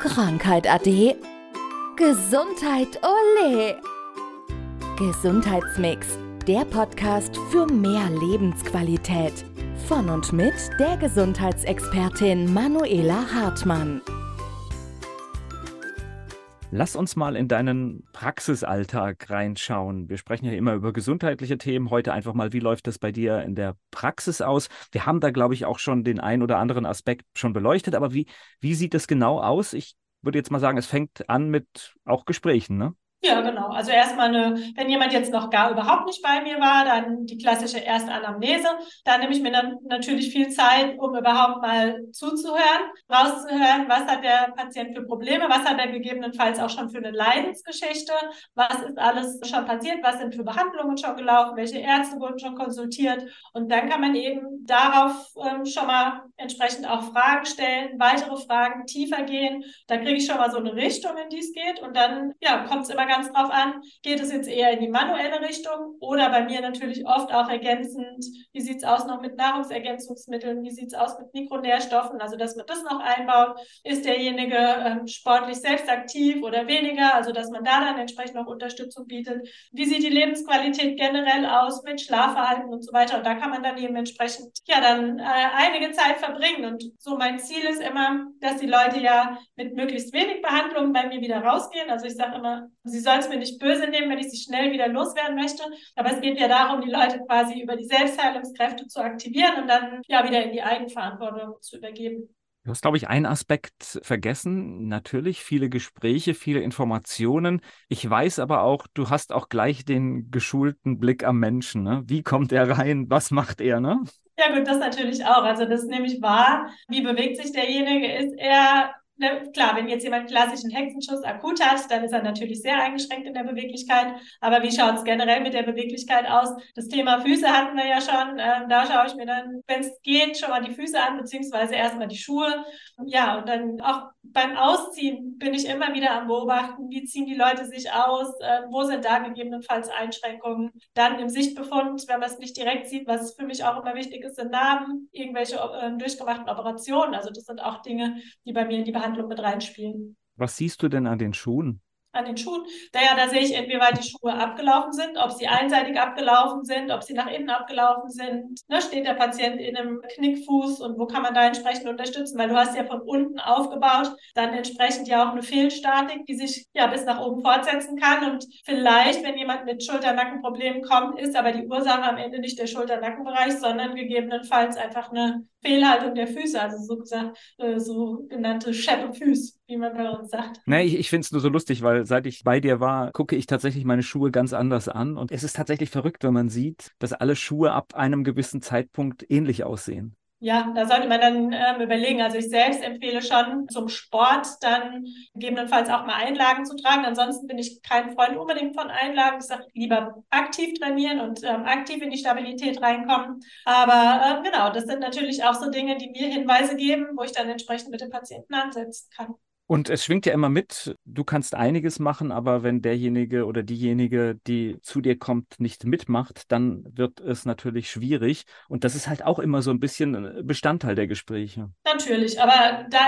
Krankheit ade. Gesundheit ole. Gesundheitsmix, der Podcast für mehr Lebensqualität. Von und mit der Gesundheitsexpertin Manuela Hartmann. Lass uns mal in deinen Praxisalltag reinschauen. Wir sprechen ja immer über gesundheitliche Themen. Heute einfach mal, wie läuft das bei dir in der Praxis aus? Wir haben da, glaube ich, auch schon den ein oder anderen Aspekt schon beleuchtet, aber wie, wie sieht das genau aus? Ich würde jetzt mal sagen, es fängt an mit auch Gesprächen, ne? Ja, genau. Also erstmal eine, wenn jemand jetzt noch gar überhaupt nicht bei mir war, dann die klassische Erstanamnese. Da nehme ich mir dann natürlich viel Zeit, um überhaupt mal zuzuhören, rauszuhören, was hat der Patient für Probleme, was hat er gegebenenfalls auch schon für eine Leidensgeschichte, was ist alles schon passiert, was sind für Behandlungen schon gelaufen, welche Ärzte wurden schon konsultiert. Und dann kann man eben darauf ähm, schon mal entsprechend auch Fragen stellen, weitere Fragen tiefer gehen. Da kriege ich schon mal so eine Richtung, in die es geht. Und dann ja, kommt es immer ganz drauf an, geht es jetzt eher in die manuelle Richtung oder bei mir natürlich oft auch ergänzend, wie sieht es aus noch mit Nahrungsergänzungsmitteln, wie sieht es aus mit Mikronährstoffen, also dass man das noch einbaut. Ist derjenige ähm, sportlich selbst aktiv oder weniger, also dass man da dann entsprechend noch Unterstützung bietet. Wie sieht die Lebensqualität generell aus mit Schlafverhalten und so weiter. Und da kann man dann eben entsprechend ja dann äh, einige Zeit verbringen. Und so mein Ziel ist immer, dass die Leute ja mit möglichst wenig Behandlung bei mir wieder rausgehen. Also ich sage immer, Sie sollen es mir nicht böse nehmen, wenn ich sie schnell wieder loswerden möchte. Aber es geht ja darum, die Leute quasi über die Selbstheilungskräfte zu aktivieren und dann ja wieder in die Eigenverantwortung zu übergeben. Du hast, glaube ich, einen Aspekt vergessen. Natürlich viele Gespräche, viele Informationen. Ich weiß aber auch, du hast auch gleich den geschulten Blick am Menschen. Ne? Wie kommt er rein? Was macht er? Ne? Ja gut, das natürlich auch. Also das nehme ich wahr. Wie bewegt sich derjenige? Ist er Ne, klar, wenn jetzt jemand klassischen Hexenschuss akut hat, dann ist er natürlich sehr eingeschränkt in der Beweglichkeit. Aber wie schaut es generell mit der Beweglichkeit aus? Das Thema Füße hatten wir ja schon. Ähm, da schaue ich mir dann, wenn es geht, schon mal die Füße an, beziehungsweise erstmal die Schuhe. Ja, und dann auch beim Ausziehen bin ich immer wieder am Beobachten, wie ziehen die Leute sich aus, äh, wo sind da gegebenenfalls Einschränkungen. Dann im Sichtbefund, wenn man es nicht direkt sieht, was für mich auch immer wichtig ist, sind Narben, irgendwelche äh, durchgemachten Operationen. Also das sind auch Dinge, die bei mir in die Behandlung Behandlung mit reinspielen. Was siehst du denn an den Schuhen? An den Schuhen. Naja, da sehe ich, inwieweit die Schuhe abgelaufen sind, ob sie einseitig abgelaufen sind, ob sie nach innen abgelaufen sind. Ne, steht der Patient in einem Knickfuß und wo kann man da entsprechend unterstützen? Weil du hast ja von unten aufgebaut, dann entsprechend ja auch eine Fehlstatik, die sich ja bis nach oben fortsetzen kann. Und vielleicht, wenn jemand mit Schulter-Nackenproblemen kommt, ist aber die Ursache am Ende nicht der Schulter-Nackenbereich, sondern gegebenenfalls einfach eine Fehlhaltung der Füße, also so gesagt, äh, sogenannte Scheppe Füße, wie man bei uns sagt. Nee, ich, ich finde es nur so lustig, weil seit ich bei dir war, gucke ich tatsächlich meine Schuhe ganz anders an. Und es ist tatsächlich verrückt, wenn man sieht, dass alle Schuhe ab einem gewissen Zeitpunkt ähnlich aussehen. Ja, da sollte man dann ähm, überlegen. Also ich selbst empfehle schon zum Sport dann gegebenenfalls auch mal Einlagen zu tragen. Ansonsten bin ich kein Freund unbedingt von Einlagen. Ich sage lieber aktiv trainieren und ähm, aktiv in die Stabilität reinkommen. Aber ähm, genau, das sind natürlich auch so Dinge, die mir Hinweise geben, wo ich dann entsprechend mit dem Patienten ansetzen kann. Und es schwingt ja immer mit, du kannst einiges machen, aber wenn derjenige oder diejenige, die zu dir kommt, nicht mitmacht, dann wird es natürlich schwierig. Und das ist halt auch immer so ein bisschen Bestandteil der Gespräche. Natürlich, aber da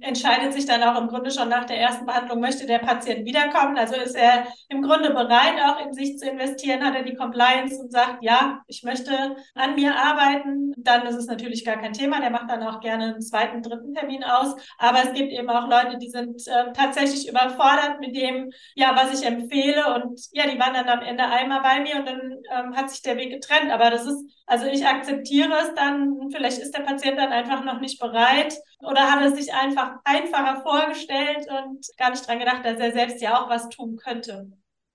entscheidet sich dann auch im Grunde schon nach der ersten Behandlung, möchte der Patient wiederkommen? Also ist er im Grunde bereit, auch in sich zu investieren? Hat er die Compliance und sagt, ja, ich möchte an mir arbeiten? Dann ist es natürlich gar kein Thema. Der macht dann auch gerne einen zweiten, dritten Termin aus. Aber es gibt eben auch Leute, die sind äh, tatsächlich überfordert mit dem, ja, was ich empfehle. Und ja, die waren dann am Ende einmal bei mir und dann ähm, hat sich der Weg getrennt. Aber das ist, also ich akzeptiere es dann, vielleicht ist der Patient dann einfach noch nicht bereit oder hat es sich einfach einfacher vorgestellt und gar nicht dran gedacht, dass er selbst ja auch was tun könnte.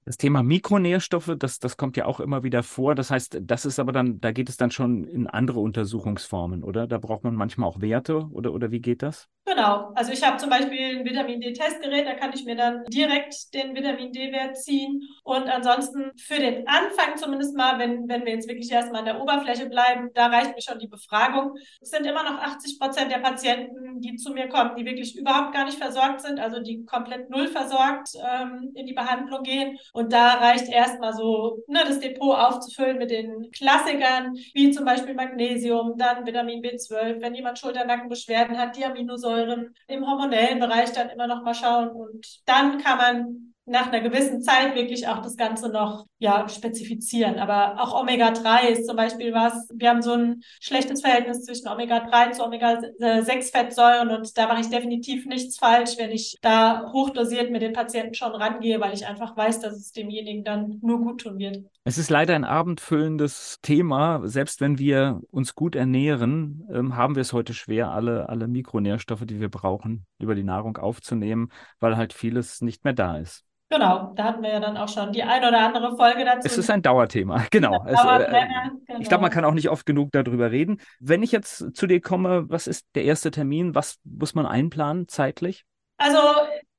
Das Thema Mikronährstoffe, das, das kommt ja auch immer wieder vor. Das heißt, das ist aber dann, da geht es dann schon in andere Untersuchungsformen, oder? Da braucht man manchmal auch Werte oder, oder wie geht das? Genau. Also ich habe zum Beispiel ein Vitamin D-Testgerät, da kann ich mir dann direkt den Vitamin D-Wert ziehen. Und ansonsten für den Anfang zumindest mal, wenn, wenn wir jetzt wirklich erstmal an der Oberfläche bleiben, da reicht mir schon die Befragung. Es sind immer noch 80 Prozent der Patienten, die zu mir kommen, die wirklich überhaupt gar nicht versorgt sind, also die komplett null versorgt ähm, in die Behandlung gehen. Und da reicht erstmal so, ne, das Depot aufzufüllen mit den Klassikern, wie zum Beispiel Magnesium, dann Vitamin B12, wenn jemand Schulternackenbeschwerden hat, die Aminosäuren im hormonellen Bereich dann immer noch mal schauen. Und dann kann man nach einer gewissen Zeit wirklich auch das Ganze noch ja, spezifizieren. Aber auch Omega-3 ist zum Beispiel was, wir haben so ein schlechtes Verhältnis zwischen Omega-3 zu Omega-6-Fettsäuren und da mache ich definitiv nichts falsch, wenn ich da hochdosiert mit den Patienten schon rangehe, weil ich einfach weiß, dass es demjenigen dann nur gut tun wird. Es ist leider ein abendfüllendes Thema. Selbst wenn wir uns gut ernähren, ähm, haben wir es heute schwer, alle, alle Mikronährstoffe, die wir brauchen, über die Nahrung aufzunehmen, weil halt vieles nicht mehr da ist. Genau, da hatten wir ja dann auch schon die ein oder andere Folge dazu. Es ist ein Dauerthema, genau. Es, äh, genau. Ich glaube, man kann auch nicht oft genug darüber reden. Wenn ich jetzt zu dir komme, was ist der erste Termin? Was muss man einplanen zeitlich? Also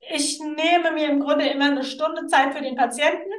ich nehme mir im Grunde immer eine Stunde Zeit für den Patienten.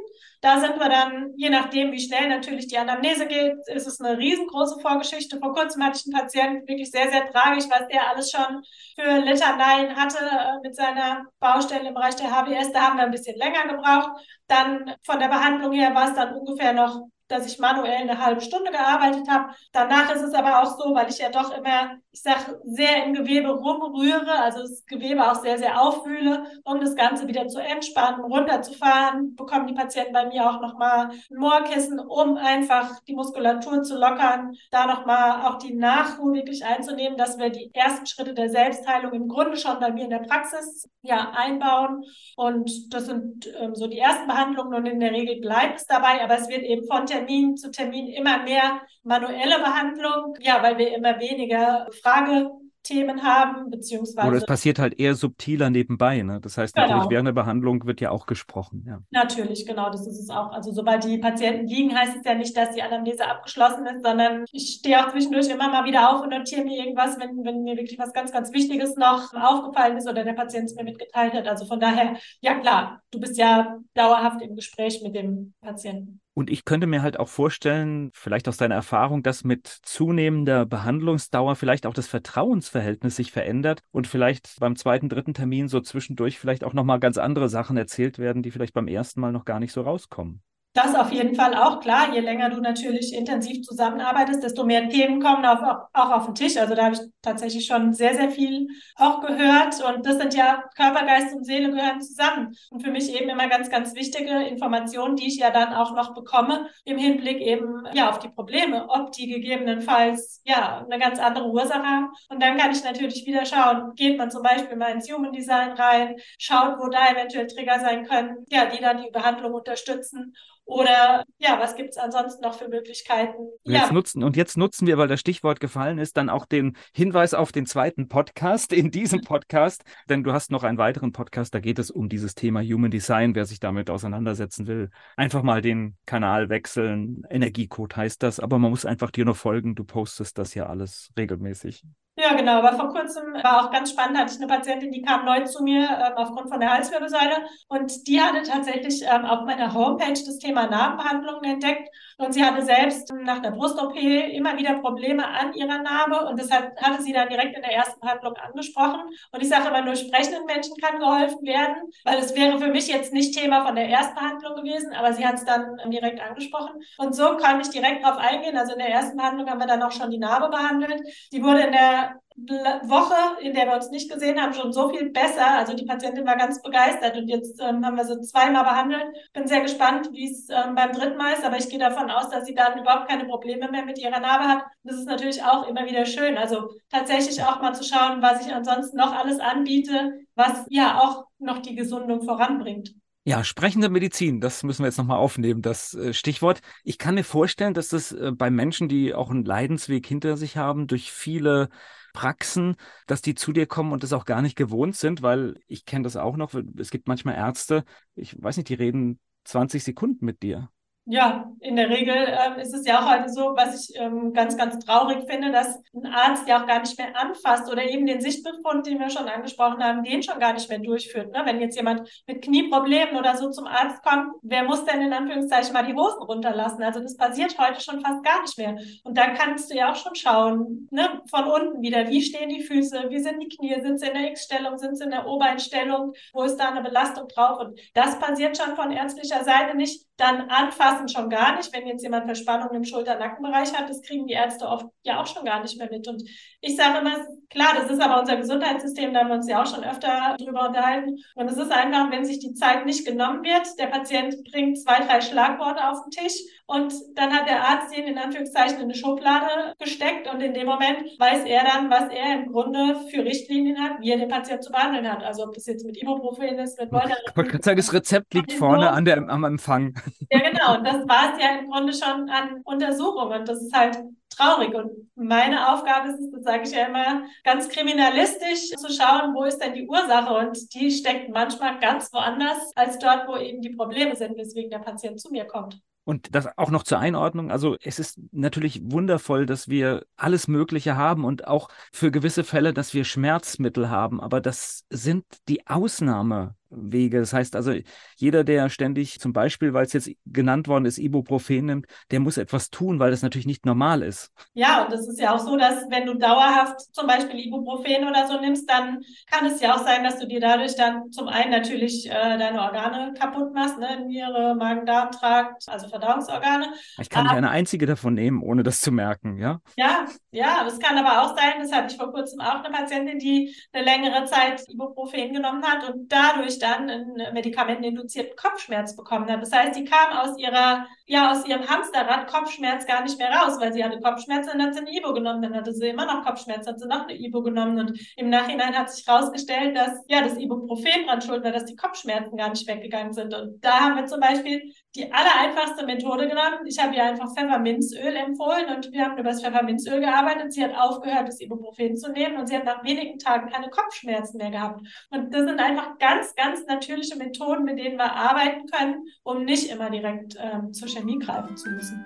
Da sind wir dann, je nachdem, wie schnell natürlich die Anamnese geht, ist es eine riesengroße Vorgeschichte. Vor kurzem hatte ich einen Patienten, wirklich sehr, sehr tragisch, was er alles schon für Litaneien hatte äh, mit seiner Baustelle im Bereich der HBS. Da haben wir ein bisschen länger gebraucht. Dann von der Behandlung her war es dann ungefähr noch dass ich manuell eine halbe Stunde gearbeitet habe. Danach ist es aber auch so, weil ich ja doch immer, ich sage, sehr im Gewebe rumrühre, also das Gewebe auch sehr, sehr aufwühle, um das Ganze wieder zu entspannen, runterzufahren, bekommen die Patienten bei mir auch nochmal ein Moorkissen, um einfach die Muskulatur zu lockern, da nochmal auch die Nachruhe wirklich einzunehmen, dass wir die ersten Schritte der Selbstheilung im Grunde schon bei mir in der Praxis ja einbauen. Und das sind ähm, so die ersten Behandlungen und in der Regel bleibt es dabei, aber es wird eben von der Termin zu Termin immer mehr manuelle Behandlung, ja, weil wir immer weniger Frage Themen haben, beziehungsweise. Oder es passiert halt eher subtiler nebenbei, ne? Das heißt, natürlich genau. während der Behandlung wird ja auch gesprochen, ja. Natürlich, genau, das ist es auch. Also sobald die Patienten liegen, heißt es ja nicht, dass die Anamnese abgeschlossen ist, sondern ich stehe auch zwischendurch immer mal wieder auf und notiere mir irgendwas, wenn, wenn mir wirklich was ganz, ganz Wichtiges noch aufgefallen ist oder der Patient es mir mitgeteilt hat. Also von daher, ja klar, du bist ja dauerhaft im Gespräch mit dem Patienten. Und ich könnte mir halt auch vorstellen, vielleicht aus deiner Erfahrung, dass mit zunehmender Behandlungsdauer vielleicht auch das Vertrauensverhältnis sich verändert und vielleicht beim zweiten, dritten Termin so zwischendurch vielleicht auch nochmal ganz andere Sachen erzählt werden, die vielleicht beim ersten Mal noch gar nicht so rauskommen. Das auf jeden Fall auch klar. Je länger du natürlich intensiv zusammenarbeitest, desto mehr Themen kommen auf, auch auf den Tisch. Also da habe ich tatsächlich schon sehr, sehr viel auch gehört. Und das sind ja Körper, Geist und Seele gehören zusammen. Und für mich eben immer ganz, ganz wichtige Informationen, die ich ja dann auch noch bekomme im Hinblick eben ja auf die Probleme, ob die gegebenenfalls ja eine ganz andere Ursache haben. Und dann kann ich natürlich wieder schauen, geht man zum Beispiel mal ins Human Design rein, schaut, wo da eventuell Trigger sein können, ja, die dann die Behandlung unterstützen. Oder ja, was gibt es ansonsten noch für Möglichkeiten? Und ja. Jetzt nutzen, und jetzt nutzen wir, weil das Stichwort gefallen ist, dann auch den Hinweis auf den zweiten Podcast in diesem Podcast. Denn du hast noch einen weiteren Podcast, da geht es um dieses Thema Human Design, wer sich damit auseinandersetzen will. Einfach mal den Kanal wechseln. Energiecode heißt das, aber man muss einfach dir nur folgen. Du postest das ja alles regelmäßig. Ja, genau. Aber vor kurzem war auch ganz spannend, hatte ich eine Patientin, die kam neu zu mir ähm, aufgrund von der Halswirbelsäule und die hatte tatsächlich ähm, auf meiner Homepage das Thema Narbenbehandlungen entdeckt und sie hatte selbst nach der Brust-OP immer wieder Probleme an ihrer Narbe und deshalb hatte sie dann direkt in der ersten Behandlung angesprochen. Und ich sage immer, nur sprechenden Menschen kann geholfen werden, weil es wäre für mich jetzt nicht Thema von der Erstbehandlung gewesen, aber sie hat es dann direkt angesprochen. Und so kann ich direkt darauf eingehen. Also in der ersten Behandlung haben wir dann auch schon die Narbe behandelt. Die wurde in der Woche, in der wir uns nicht gesehen haben, schon so viel besser. Also die Patientin war ganz begeistert und jetzt ähm, haben wir sie zweimal behandelt. Bin sehr gespannt, wie es ähm, beim dritten Mal ist, aber ich gehe davon aus, dass sie dann überhaupt keine Probleme mehr mit ihrer Narbe hat. Das ist natürlich auch immer wieder schön. Also tatsächlich auch mal zu schauen, was ich ansonsten noch alles anbiete, was ja auch noch die Gesundung voranbringt. Ja, sprechende Medizin, das müssen wir jetzt nochmal aufnehmen, das äh, Stichwort. Ich kann mir vorstellen, dass das äh, bei Menschen, die auch einen Leidensweg hinter sich haben, durch viele Praxen, dass die zu dir kommen und das auch gar nicht gewohnt sind, weil ich kenne das auch noch. Es gibt manchmal Ärzte, ich weiß nicht, die reden 20 Sekunden mit dir. Ja, in der Regel ähm, ist es ja auch heute so, was ich ähm, ganz, ganz traurig finde, dass ein Arzt ja auch gar nicht mehr anfasst oder eben den Sichtbefund, den wir schon angesprochen haben, den schon gar nicht mehr durchführt. Ne? Wenn jetzt jemand mit Knieproblemen oder so zum Arzt kommt, wer muss denn in Anführungszeichen mal die Hosen runterlassen? Also das passiert heute schon fast gar nicht mehr. Und da kannst du ja auch schon schauen, ne? von unten wieder, wie stehen die Füße, wie sind die Knie, sind sie in der X-Stellung, sind sie in der Obereinstellung, wo ist da eine Belastung drauf? Und das passiert schon von ärztlicher Seite nicht. Dann anfassen schon gar nicht. Wenn jetzt jemand Verspannung im Schulter-Nackenbereich hat, das kriegen die Ärzte oft ja auch schon gar nicht mehr mit. Und ich sage immer, klar, das ist aber unser Gesundheitssystem, da haben wir uns ja auch schon öfter drüber unterhalten. Und es ist einfach, wenn sich die Zeit nicht genommen wird, der Patient bringt zwei, drei Schlagworte auf den Tisch und dann hat der Arzt ihn in Anführungszeichen in eine Schublade gesteckt und in dem Moment weiß er dann, was er im Grunde für Richtlinien hat, wie er den Patienten zu behandeln hat. Also ob das jetzt mit Ibuprofen ist, mit Voltaren. Ich wollte gerade sagen, das Rezept liegt vorne an der, am Empfang. Ja, genau. Und das war es ja im Grunde schon an Untersuchungen. Das ist halt traurig. Und meine Aufgabe ist es, das sage ich ja immer, ganz kriminalistisch zu schauen, wo ist denn die Ursache? Und die steckt manchmal ganz woanders als dort, wo eben die Probleme sind, weswegen der Patient zu mir kommt. Und das auch noch zur Einordnung. Also es ist natürlich wundervoll, dass wir alles Mögliche haben und auch für gewisse Fälle, dass wir Schmerzmittel haben. Aber das sind die Ausnahme. Wege. Das heißt also, jeder, der ständig zum Beispiel, weil es jetzt genannt worden ist, Ibuprofen nimmt, der muss etwas tun, weil das natürlich nicht normal ist. Ja, und es ist ja auch so, dass wenn du dauerhaft zum Beispiel Ibuprofen oder so nimmst, dann kann es ja auch sein, dass du dir dadurch dann zum einen natürlich äh, deine Organe kaputt machst, ne? Niere, Magen-Darm-Trakt, also Verdauungsorgane. Ich kann nicht eine einzige davon nehmen, ohne das zu merken, ja? Ja, ja, es kann aber auch sein, das hatte ich vor kurzem auch eine Patientin, die eine längere Zeit Ibuprofen genommen hat und dadurch dann einen medikamenteninduzierten Kopfschmerz bekommen hat. Das heißt, die kam aus ihrer, ja, aus ihrem Hamsterrad Kopfschmerz gar nicht mehr raus, weil sie hatte Kopfschmerzen dann hat sie eine Ibo genommen. Dann hatte sie immer noch Kopfschmerzen, hat sie noch eine Ibo genommen. Und im Nachhinein hat sich herausgestellt, dass, ja, das Ibuprofen dran schuld war, dass die Kopfschmerzen gar nicht weggegangen sind. Und da haben wir zum Beispiel die allereinfachste Methode genommen. Ich habe ihr einfach Pfefferminzöl empfohlen und wir haben über das Pfefferminzöl gearbeitet. Sie hat aufgehört, das Ibuprofen zu nehmen und sie hat nach wenigen Tagen keine Kopfschmerzen mehr gehabt. Und das sind einfach ganz, ganz natürliche Methoden, mit denen wir arbeiten können, um nicht immer direkt ähm, zur Chemie greifen zu müssen.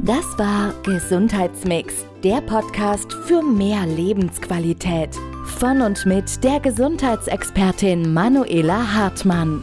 Das war Gesundheitsmix, der Podcast für mehr Lebensqualität. Von und mit der Gesundheitsexpertin Manuela Hartmann.